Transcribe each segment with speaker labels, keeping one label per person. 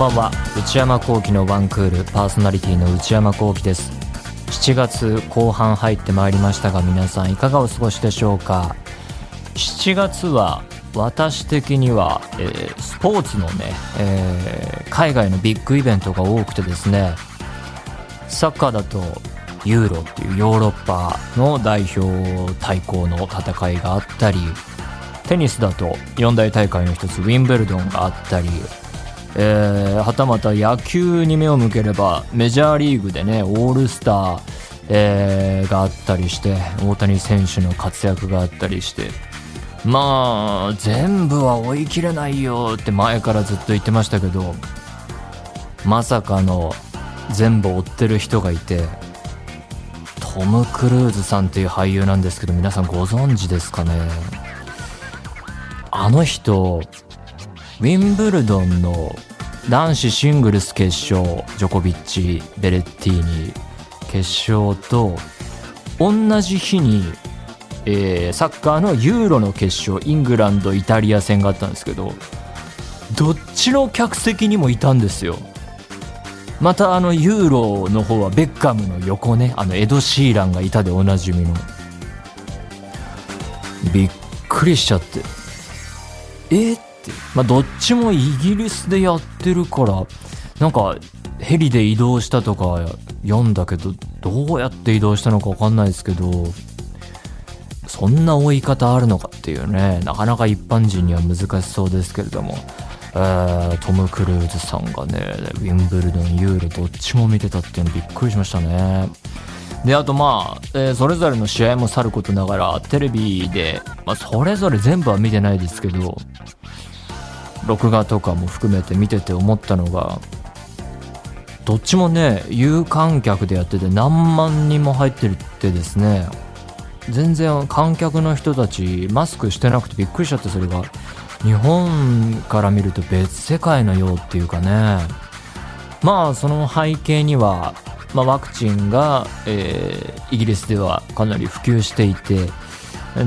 Speaker 1: ばんは。内山聖輝のワンクールパーソナリティの内山聖輝です。7月後半入ってまいりましたが皆さんいかがお過ごしでしょうか？7月は私的には、えー、スポーツのね、えー、海外のビッグイベントが多くてですねサッカーだとユーロっていうヨーロッパの代表対抗の戦いがあったりテニスだと四大大会の一つウィンブルドンがあったり、えー、はたまた野球に目を向ければメジャーリーグでねオールスター、えー、があったりして大谷選手の活躍があったりしてまあ全部は追い切れないよって前からずっと言ってましたけどまさかの全部追ってる人がいてトム・クルーズさんっていう俳優なんですけど皆さんご存知ですかね？あの人ウィンブルドンの男子シングルス決勝ジョコビッチベレッティーニ決勝と同じ日に、えー、サッカーのユーロの決勝イングランドイタリア戦があったんですけどどっちの客席にもいたんですよ。またあのユーロの方はベッカムの横ね。あのエド・シーランがいたでおなじみの。びっくりしちゃって。えって、まあ、どっちもイギリスでやってるからなんかヘリで移動したとか読んだけどどうやって移動したのか分かんないですけどそんな追い方あるのかっていうね。なかなか一般人には難しそうですけれども。えー、トム・クルーズさんがねウィンブルドンユーロどっちも見てたっていうのびっくりしましたね。であとまあ、えー、それぞれの試合もさることながらテレビで、まあ、それぞれ全部は見てないですけど録画とかも含めて見てて思ったのがどっちもね有観客でやってて何万人も入ってるってですね全然観客の人たちマスクしてなくてびっくりしちゃってそれが日本から見ると別世界のようっていうかね。まあその背景には、まあ、ワクチンが、えー、イギリスではかなり普及していて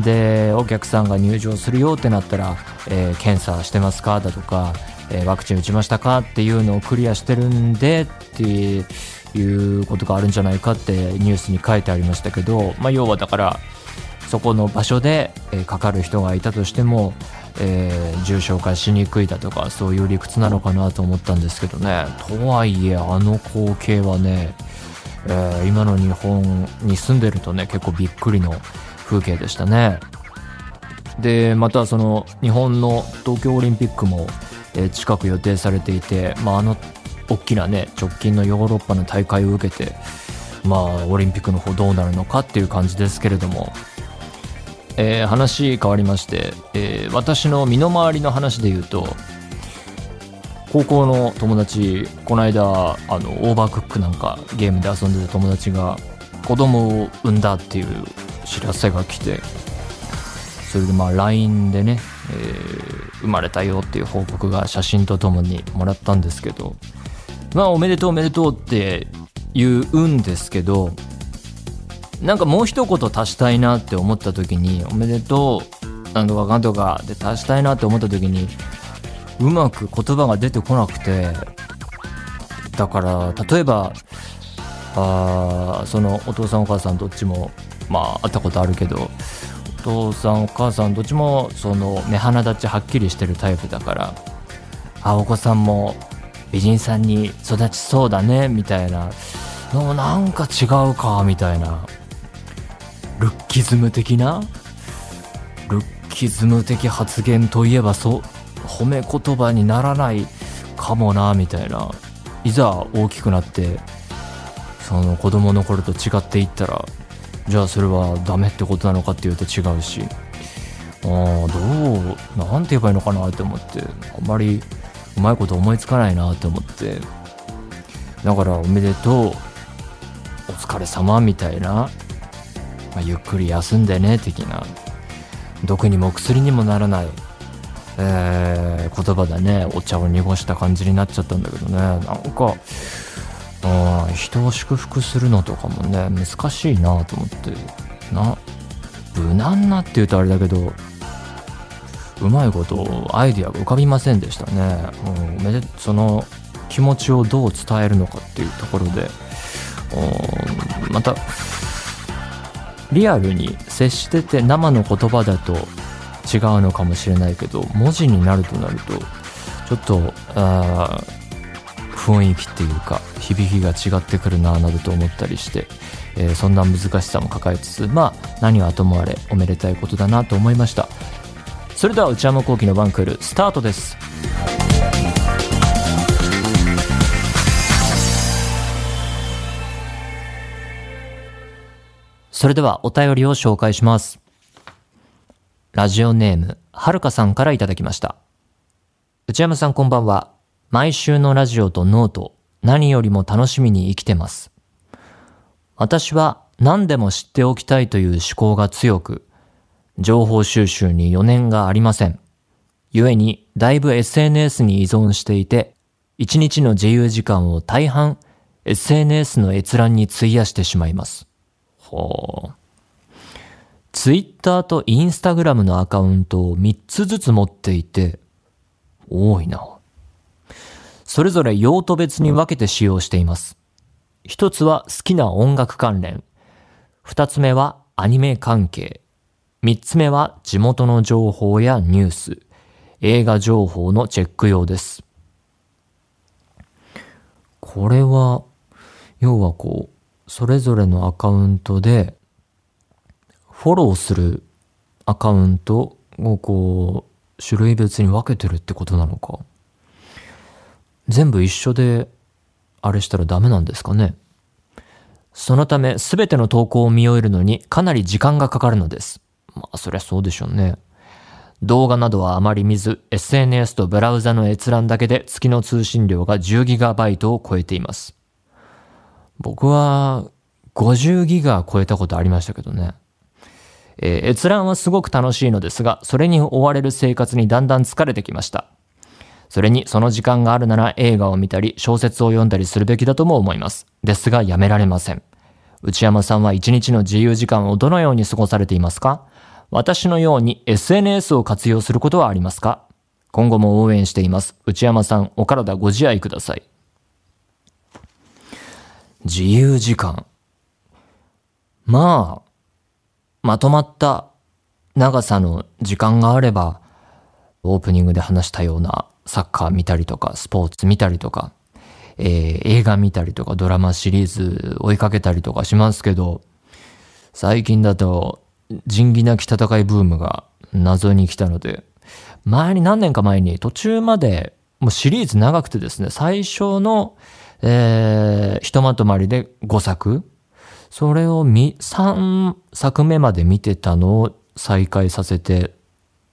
Speaker 1: でお客さんが入場するよってなったら、えー、検査してますか？だとか、えー、ワクチン打ちましたか？っていうのをクリアしてるんでっていうことがあるんじゃないかってニュースに書いてありましたけど、まあ、要はだからそこの場所で、え、かかる人がいたとしてもえー、重症化しにくいだとかそういう理屈なのかなと思ったんですけどね。とはいえあの光景はね、え、今の日本に住んでるとね結構びっくりの風景でしたね。でまたその日本の東京オリンピックも、え、近く予定されていて、まあ、あの大きなね直近のヨーロッパの大会を受けてまあオリンピックの方どうなるのかっていう感じですけれどもえー、話変わりまして、えー、私の身の回りの話で言うと高校の友達この間あのオーバークックなんかゲームで遊んでた友達が子供を産んだっていう知らせが来てそれでまあ LINE でね、えー、生まれたよっていう報告が写真とともにもらったんですけどまあおめでとうおめでとうって言うんですけどなんかもう一言足したいなって思った時に「おめでとう」なんとかかんとかで足したいなって思った時にうまく言葉が出てこなくてだから例えばあそのお父さんお母さんどっちもまあ会ったことあるけど父さんお母さんどっちもその目鼻立ちはっきりしてるタイプだからあお子さんも美人さんに育ちそうだねみたいな。のなんか違うかみたいな。ルッキズム的な？ルッキズム的発言といえばそう褒め言葉にならないかもなみたいな。いざ大きくなってその子供の頃と違っていったらじゃあそれはダメってことなのかっていうと違うし。あどう何て言えばいいのかなって思って。あんまりうまいこと思いつかないなって思って。だからおめでとうお疲れ様みたいな。まあ、ゆっくり休んでね的な。毒にも薬にもならない、えー、言葉でねお茶を濁した感じになっちゃったんだけどね。なんかうん人を祝福するのとかもね難しいなと思って。な無難なって言うとあれだけどうまいことアイディアが浮かびませんでしたね、うん、その気持ちをどう伝えるのかっていうところで。またリアルに接してて生の言葉だと違うのかもしれないけど文字になるとなるとちょっとあ雰囲気っていうか響きが違ってくるななどと思ったりして、えー、そんな難しさも抱えつつまあ何はともあれおめでたいことだなと思いましたそれでは内山昂輝のワンクールスタートですそれではお便りを紹介します。ラジオネーム、はるかさんからいただきました。内山さんこんばんは。毎週のラジオとノート、何よりも楽しみに生きてます。私は何でも知っておきたいという思考が強く、情報収集に余念がありません。故に、だいぶ SNS に依存していて、一日の自由時間を大半 SNS の閲覧に費やしてしまいます。ほう。ツイッターとインスタグラムのアカウントを3つずつ持っていて、多いな。それぞれ用途別に分けて使用しています。一つは好きな音楽関連。二つ目はアニメ関係。三つ目は地元の情報やニュース、映画情報のチェック用です。これは、要はこう、それぞれのアカウントで、フォローするアカウントをこう、種類別に分けてるってことなのか。全部一緒で、あれしたらダメなんですかね。そのため、すべての投稿を見終えるのにかなり時間がかかるのです。まあ、そりゃそうでしょうね。動画などはあまり見ず、SNS とブラウザの閲覧だけで月の通信量が 10GB を超えています。僕は50ギガ超えたことありましたけどね。えー、閲覧はすごく楽しいのですが、それに追われる生活にだんだん疲れてきました。それにその時間があるなら映画を見たり小説を読んだりするべきだとも思います。ですがやめられません。内山さんは一日の自由時間をどのように過ごされていますか？私のように SNS を活用することはありますか？今後も応援しています。内山さん、お体ご自愛ください。自由時間。まあ、まとまった長さの時間があれば、オープニングで話したようなサッカー見たりとか、スポーツ見たりとか、えー、映画見たりとか、ドラマシリーズ追いかけたりとかしますけど、最近だと、仁義なき戦いブームが謎に来たので、前に何年か前に途中まで、もうシリーズ長くてですね、最初の、えー、ひとまとまりで5作それを、3作目まで見てたのを再開させて、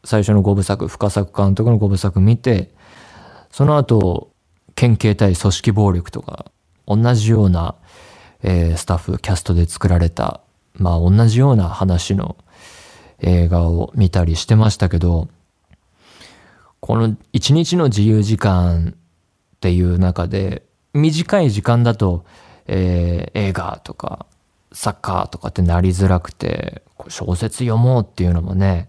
Speaker 1: 最初の5部作、深作監督の5部作見て、その後、県警対組織暴力とか、同じような、えー、スタッフ、キャストで作られた、まあ同じような話の映画を見たりしてましたけど、この一日の自由時間っていう中で、短い時間だと、えー、映画とかサッカーとかってなりづらくて、小説読もうっていうのもね、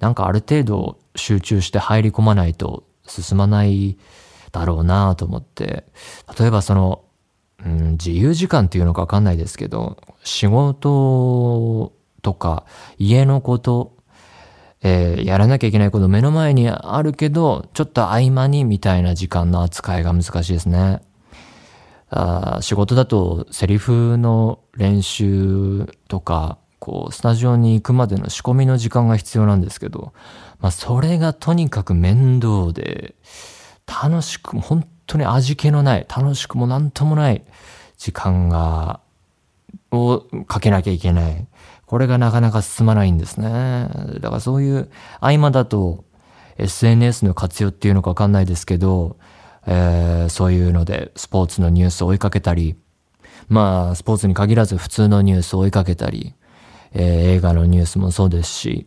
Speaker 1: なんかある程度集中して入り込まないと進まないだろうなと思って、例えばその、うん、自由時間っていうのかわかんないですけど、仕事とか家のこと、えー、やらなきゃいけないこと目の前にあるけど、ちょっと合間にみたいな時間の扱いが難しいですね。あ仕事だとセリフの練習とか、こう、スタジオに行くまでの仕込みの時間が必要なんですけど、まあ、それがとにかく面倒で、楽しく、本当に味気のない、楽しくもなんともない時間が、をかけなきゃいけない。これがなかなか進まないんですね。だからそういう合間だと SNS の活用っていうのかわかんないですけど、えー、そういうのでスポーツのニュースを追いかけたり、まあ、スポーツに限らず普通のニュースを追いかけたり、えー、映画のニュースもそうですし、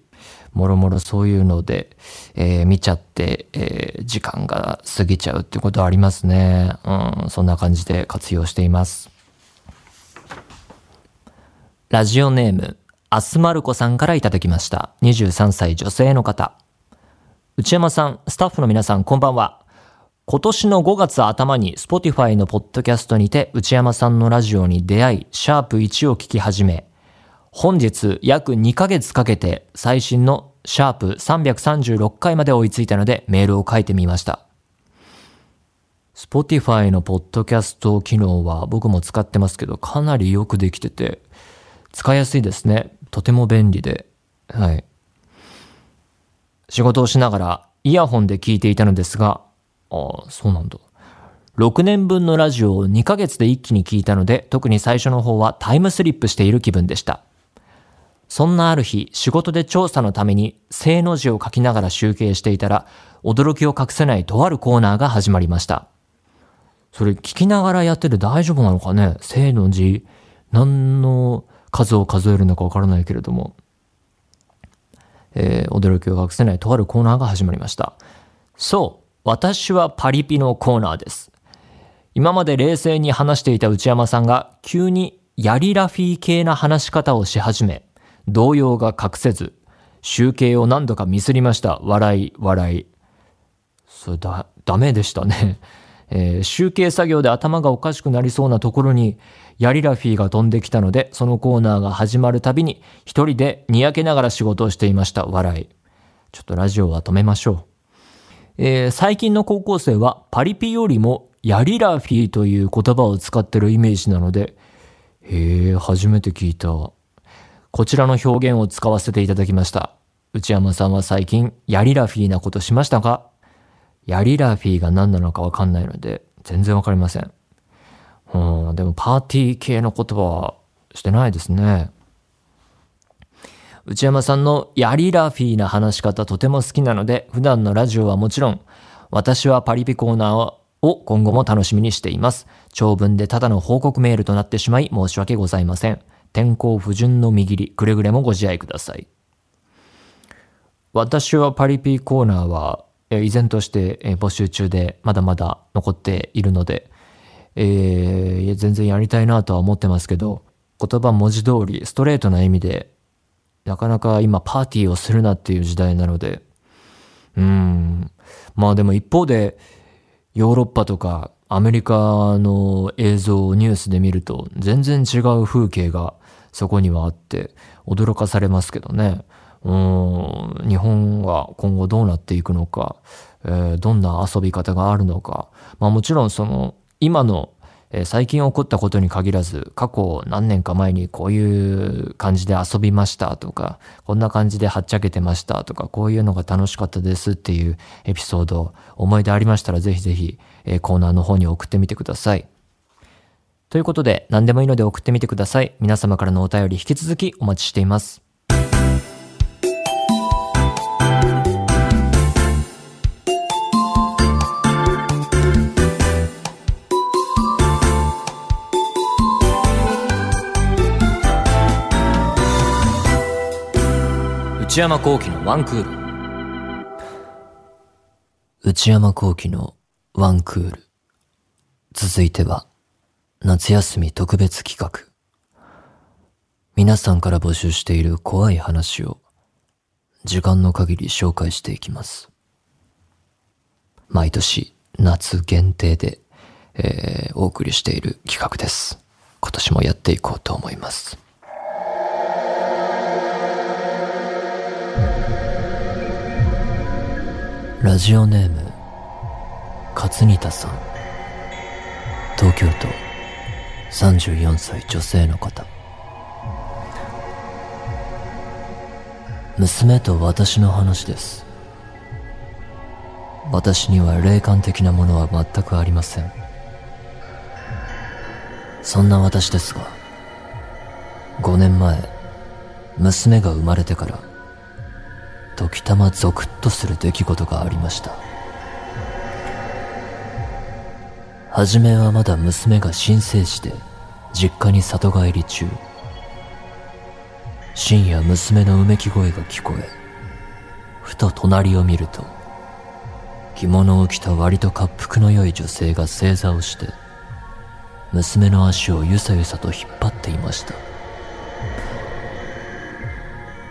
Speaker 1: もろもろそういうので、えー、見ちゃって、えー、時間が過ぎちゃうってことはありますね。うん、そんな感じで活用しています。ラジオネーム、アスマルコさんからいただきました。23歳女性の方。内山さん、スタッフの皆さん、こんばんは。今年の5月頭に Spotify のポッドキャストにて内山さんのラジオに出会い、シャープ1を聞き始め、本日約2ヶ月かけて最新のシャープ336回まで追いついたのでメールを書いてみました。Spotify のポッドキャスト機能は僕も使ってますけどかなりよくできてて使いやすいですね。とても便利で。はい。仕事をしながらイヤホンで聞いていたのですが、ああ、そうなんだ。6年分のラジオを2ヶ月で一気に聞いたので、特に最初の方はタイムスリップしている気分でした。そんなある日、仕事で調査のために正の字を書きながら集計していたら、驚きを隠せないとあるコーナーが始まりました。それ聞きながらやってて大丈夫なのかね？正の字、何の数を数えるのかわからないけれども、えー、驚きを隠せないとあるコーナーが始まりました。そう、私はパリピのコーナーです。今まで冷静に話していた内山さんが急にヤリラフィー系な話し方をし始め、動揺が隠せず、集計を何度かミスりました。笑い、笑い。それだ、ダメでしたね。えー、集計作業で頭がおかしくなりそうなところに、ヤリラフィーが飛んできたので、そのコーナーが始まるたびに、一人でにやけながら仕事をしていました。笑い。ちょっとラジオは止めましょう。えー、最近の高校生はパリピよりもヤリラフィーという言葉を使ってるイメージなので、へえ、初めて聞いた。こちらの表現を使わせていただきました。内山さんは最近ヤリラフィーなことしましたか？ヤリラフィーが何なのかわかんないので、全然わかりません。うん、でもパーティー系の言葉はしてないですね。内山さんのヤリラフィーな話し方とても好きなので、普段のラジオはもちろん、私はパリピコーナーを今後も楽しみにしています。長文でただの報告メールとなってしまい申し訳ございません。天候不順の見切り、くれぐれもご自愛ください。私はパリピーコーナーは、依然として募集中でまだまだ残っているので、えー、全然やりたいなとは思ってますけど、言葉文字通りストレートな意味でなかなか今パーティーをするなっていう時代なので、うん。まあでも一方で、ヨーロッパとかアメリカの映像をニュースで見ると全然違う風景がそこにはあって驚かされますけどね。うん、日本は今後どうなっていくのか、えー、どんな遊び方があるのか。まあもちろんその今のえ最近起こったことに限らず、過去何年か前にこういう感じで遊びましたとか、こんな感じではっちゃけてましたとか、こういうのが楽しかったですっていうエピソード、思い出ありましたらぜひぜひ、えコーナーの方に送ってみてください。ということで、何でもいいので送ってみてください。皆様からのお便り引き続きお待ちしています。内山幸喜のワンクール。内山幸喜のワンクール。続いては、夏休み特別企画。皆さんから募集している怖い話を、時間の限り紹介していきます。毎年、夏限定で、えー、お送りしている企画です。今年もやっていこうと思います。ラジオネーム勝仁田さん東京都34歳女性の方。娘と私の話です。私には霊感的なものは全くありません。そんな私ですが5年前娘が生まれてから時たまゾクッとする出来事がありました。初めはまだ娘が新生児で実家に里帰り中深夜娘のうめき声が聞こえふと隣を見ると着物を着た割と滑腹の良い女性が正座をして娘の足をゆさゆさと引っ張っていました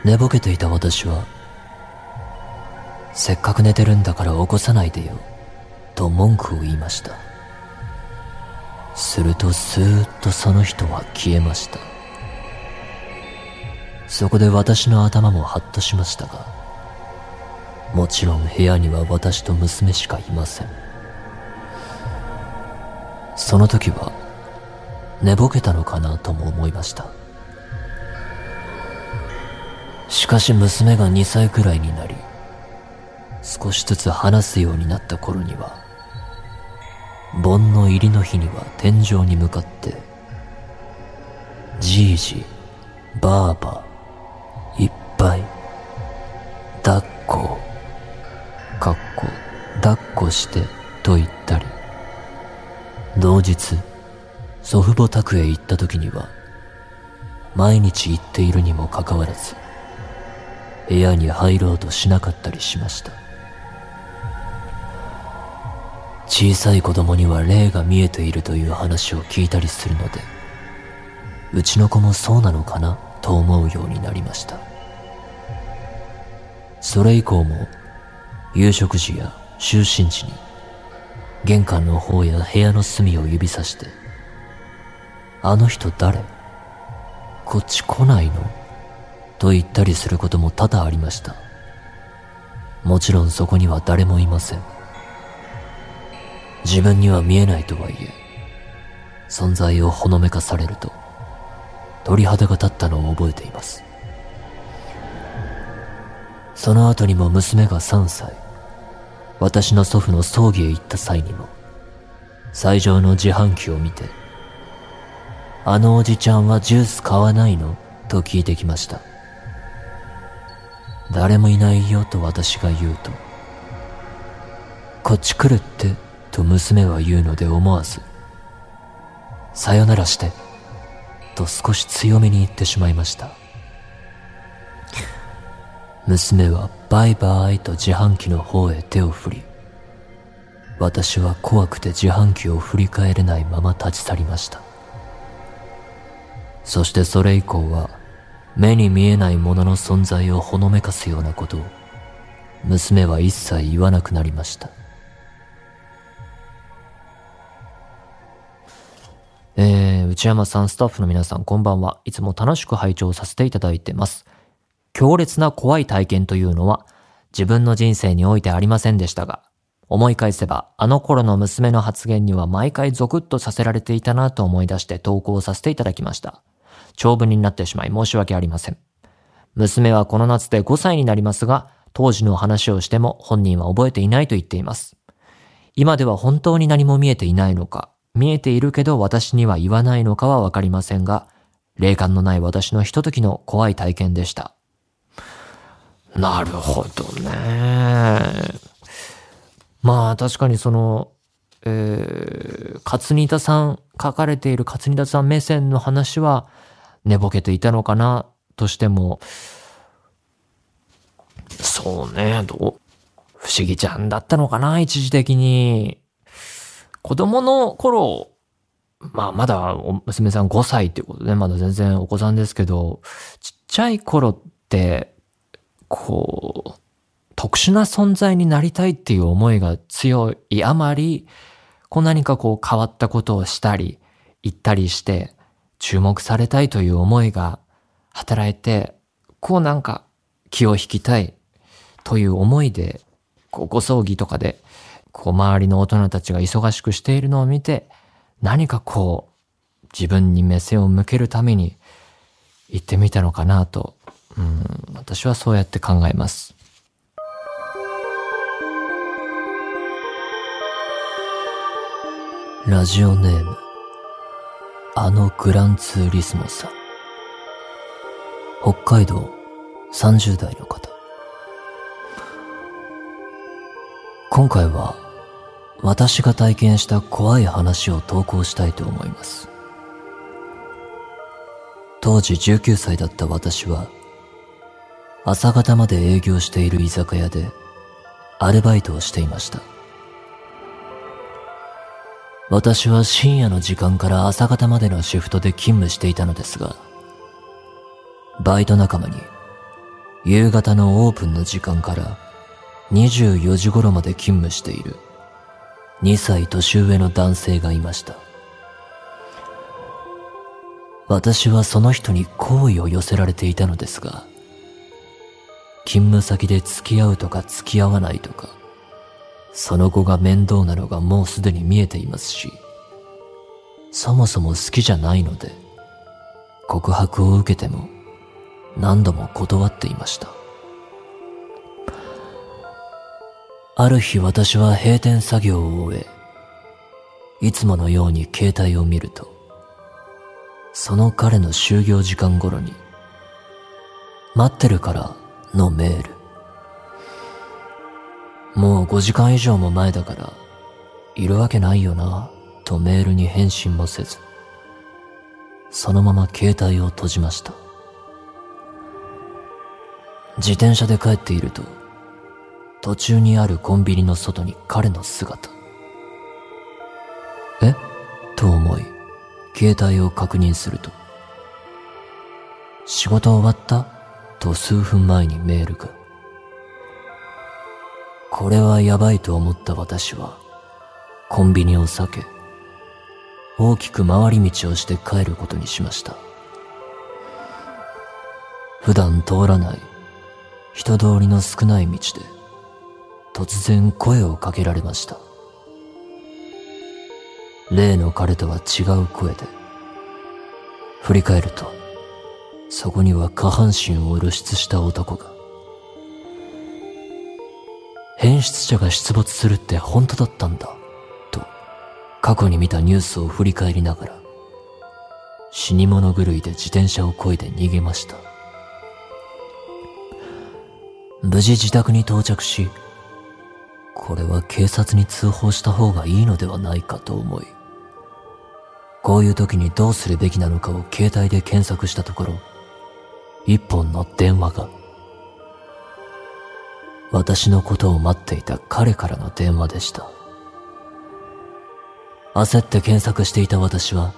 Speaker 1: 寝ぼけていた私はせっかく寝てるんだから起こさないでよ、と文句を言いました。するとスーッとその人は消えました。そこで私の頭もハッとしましたが、もちろん部屋には私と娘しかいません。その時は寝ぼけたのかなとも思いました。しかし娘が2歳くらいになり、少しずつ話すようになった頃には、盆の入りの日には天井に向かって、じいじ、ばあば、いっぱい、抱っこ、かっこ、抱っこしてと言ったり、同日、祖父母宅へ行った時には、毎日行っているにもかかわらず、部屋に入ろうとしなかったりしました。小さい子供には霊が見えているという話を聞いたりするので、うちの子もそうなのかなと思うようになりました。それ以降も、夕食時や就寝時に、玄関の方や部屋の隅を指さして、あの人誰？こっち来ないの？と言ったりすることも多々ありました。もちろんそこには誰もいません。自分には見えないとはいえ、存在をほのめかされると、鳥肌が立ったのを覚えています。その後にも娘が3歳、私の祖父の葬儀へ行った際にも、最上の自販機を見て、あのおじちゃんはジュース買わないの？と聞いてきました。誰もいないよと私が言うと、こっち来るって？と娘は言うので思わず、さよならして、と少し強めに言ってしまいました。娘はバイバーイと自販機の方へ手を振り、私は怖くて自販機を振り返れないまま立ち去りました。そしてそれ以降は、目に見えないものの存在をほのめかすようなことを、娘は一切言わなくなりました。えー、内山さん、スタッフの皆さん、こんばんは。いつも楽しく拝聴させていただいてます。強烈な怖い体験というのは、自分の人生においてありませんでしたが、思い返せば、あの頃の娘の発言には毎回ゾクッとさせられていたなと思い出して投稿させていただきました。長文になってしまい申し訳ありません。娘はこの夏で5歳になりますが、当時の話をしても本人は覚えていないと言っています。今では本当に何も見えていないのか、見えているけど私には言わないのかはわかりませんが、霊感のない私のひとときの怖い体験でした。なるほどね。まあ確かにその、えー、勝新田さん、書かれている勝新田さん目線の話は寝ぼけていたのかなとしても、そうね、どう、不思議ちゃんだったのかな一時的に。子供の頃、まあまだ娘さん5歳っていうことで、まだ全然お子さんですけど、ちっちゃい頃って、こう、特殊な存在になりたいっていう思いが強いあまり、こう何かこう変わったことをしたり、言ったりして、注目されたいという思いが働いて、こうなんか気を引きたいという思いで、こうご葬儀とかでこう周りの大人たちが忙しくしているのを見て、何かこう、自分に目線を向けるために行ってみたのかなと、うん、私はそうやって考えます。ラジオネーム、あのグランツーリスモさん。北海道30代の方。今回は私が体験した怖い話を投稿したいと思います。当時19歳だった私は朝方まで営業している居酒屋でアルバイトをしていました。私は深夜の時間から朝方までのシフトで勤務していたのですが、バイト仲間に夕方のオープンの時間から24時頃まで勤務している
Speaker 2: 2歳年上の男性がいました。私はその人に好意を寄せられていたのですが、勤務先で付き合うとか付き合わないとか、その後が面倒なのがもうすでに見えていますし、そもそも好きじゃないので、告白を受けても何度も断っていました。ある日私は閉店作業を終え、いつものように携帯を見ると、その彼の就業時間頃に、待ってるからのメール。もう5時間以上も前だから、いるわけないよな、とメールに返信もせず、そのまま携帯を閉じました。自転車で帰っていると、途中にあるコンビニの外に彼の姿。え？と思い、携帯を確認すると、仕事終わった？と数分前にメールが。これはやばいと思った私は、コンビニを避け、大きく回り道をして帰ることにしました。普段通らない人通りの少ない道で突然声をかけられました。例の彼とは違う声で、振り返ると、そこには下半身を露出した男が。変質者が出没するって本当だったんだ、と、過去に見たニュースを振り返りながら、死に物狂いで自転車を漕いで逃げました。無事自宅に到着し、これは警察に通報した方がいいのではないかと思い、こういう時にどうするべきなのかを携帯で検索したところ、一本の電話が、私のことを待っていた彼からの電話でした。焦って検索していた私は、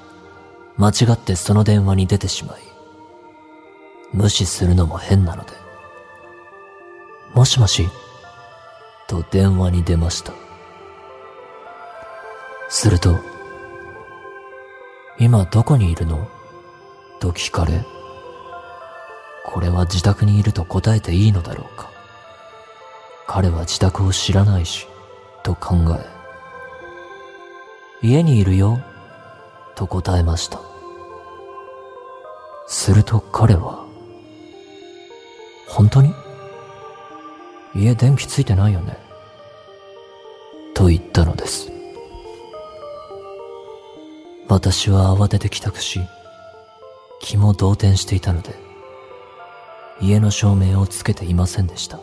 Speaker 2: 間違ってその電話に出てしまい、無視するのも変なので、もしもし、と電話に出ました。すると、今どこにいるの？と聞かれ、これは自宅にいると答えていいのだろうか。彼は自宅を知らないし、と考え、家にいるよ、と答えました。すると彼は、本当に？家電気ついてないよね？と言ったのです。私は慌てて帰宅し、気も動転していたので、家の照明をつけていませんでした。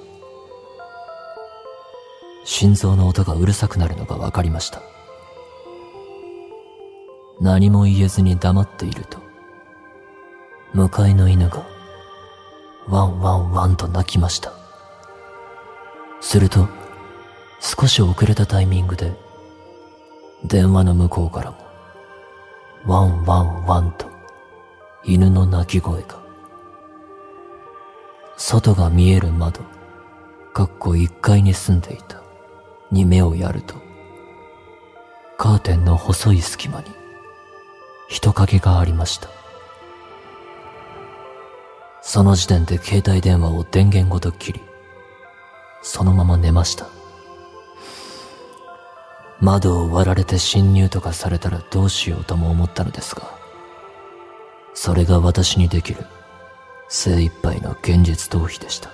Speaker 2: 心臓の音がうるさくなるのがわかりました。何も言えずに黙っていると、向かいの犬が、ワンワンワンと鳴きました。すると、少し遅れたタイミングで、電話の向こうからも、ワンワンワンと犬の鳴き声が。外が見える窓、かっこ一階に住んでいた、に目をやると、カーテンの細い隙間に人影がありました。その時点で携帯電話を電源ごと切り、そのまま寝ました。窓を割られて侵入とかされたらどうしようとも思ったのですが、それが私にできる精一杯の現実逃避でした。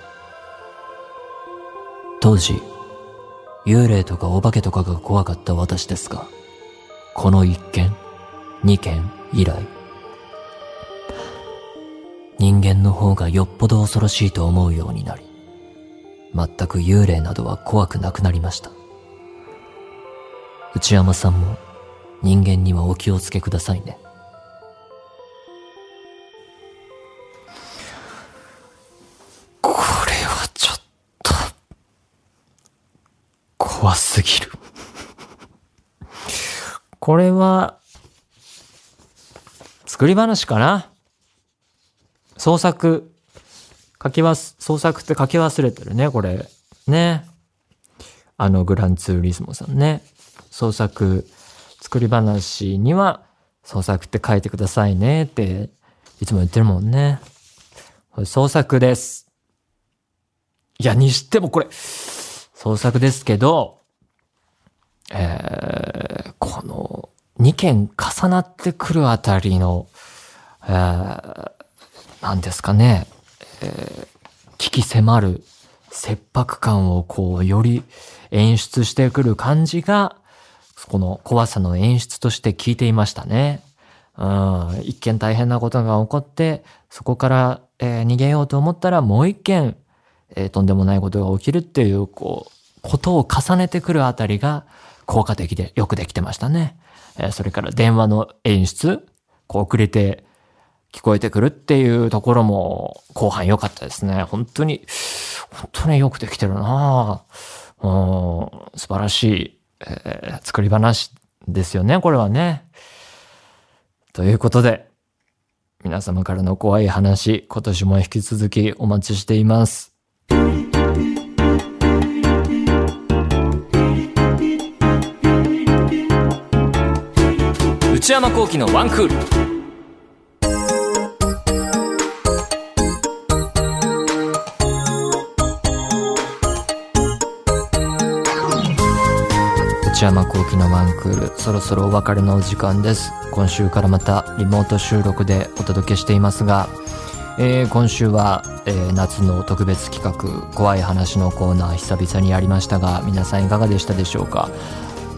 Speaker 2: 当時、幽霊とかお化けとかが怖かった私ですが、この一件、二件以来、人間の方がよっぽど恐ろしいと思うようになり、全く幽霊などは怖くなくなりました。内山さんも人間にはお気をつけくださいね。
Speaker 1: これはちょっと、怖すぎるこれは、作り話かな？創作、書きわす、創作って書き忘れてるね、これ。ね。あのグランツーリスモさんね。創作、作り話には創作って書いてくださいねっていつも言ってるもんね。創作です。いや、にしてもこれ、創作ですけど、えー、この2件重なってくるあたりの、えー、なんですかね、えー、危機迫る切迫感をこう、より演出してくる感じが、この怖さの演出として聞いていましたね。うん、一見大変なことが起こって、そこから、えー逃げようと思ったらもう一件、えーとんでもないことが起きるっていう、こう、ことを重ねてくるあたりが効果的でよくできてましたね。えーそれから電話の演出、こう遅れて聞こえてくるっていうところも後半良かったですね。本当に、本当によくできてるなぁうん素晴らしい、えー作り話ですよね、これはね。ということで、皆様からの怖い話、今年も引き続きお待ちしています。内山幸喜のワンクール。内山幸喜のワンクール、そろそろお別れのお時間です。今週からまたリモート収録でお届けしていますが、えー今週は、えー夏の特別企画、怖い話のコーナー久々にやりましたが、皆さんいかがでしたでしょうか？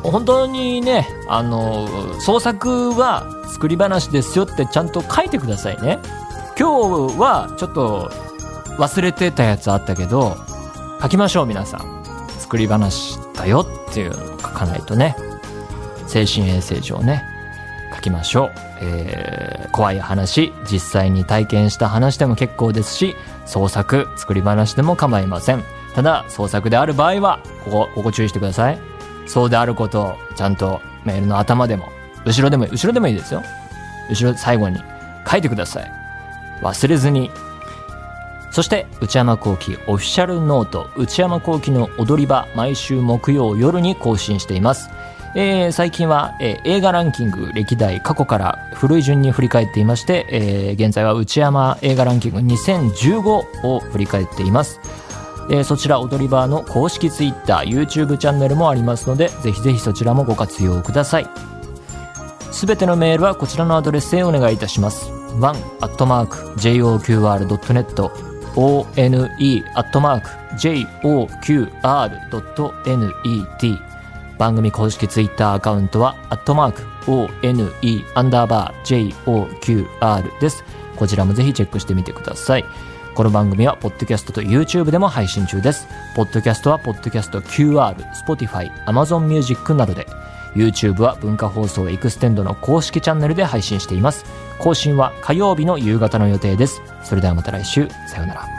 Speaker 1: 本当にね、あの、創作は作り話ですよってちゃんと書いてくださいね。今日はちょっと忘れてたやつあったけど、書きましょう皆さん。作り話だよっていうのを書かないとね、精神衛生上ね、書きましょう。えー怖い話、実際に体験した話でも結構ですし、創作、作り話でも構いません。ただ、創作である場合は、ここ、ここ注意してください。そうであることを、ちゃんとメールの頭でも、後ろでも、後ろでもいいですよ。後ろ、最後に書いてください。忘れずにそして内山幸喜オフィシャルノート内山幸喜の踊り場毎週木曜夜に更新しています、えー最近は、えー映画ランキング歴代過去から古い順に振り返っていまして、えー現在は内山映画ランキング2015を振り返っていますえーそちら踊り場の公式 Twitter、YouTube チャンネルもありますので、ぜひぜひそちらもご活用ください。すべてのメールはこちらのアドレスへお願いいたします。one.joqr.net one.joqr.net 番組公式ツイッターアカウントは、アットマーク、one, アンダーバー、joqr です。こちらもぜひチェックしてみてください。この番組は、ポッドキャストと YouTube でも配信中です。ポッドキャストは、ポッドキャスト QR、Spotify、Amazon Music などで、YouTube は文化放送エクステンドの公式チャンネルで配信しています。更新は火曜日の夕方の予定です。それではまた来週、さようなら。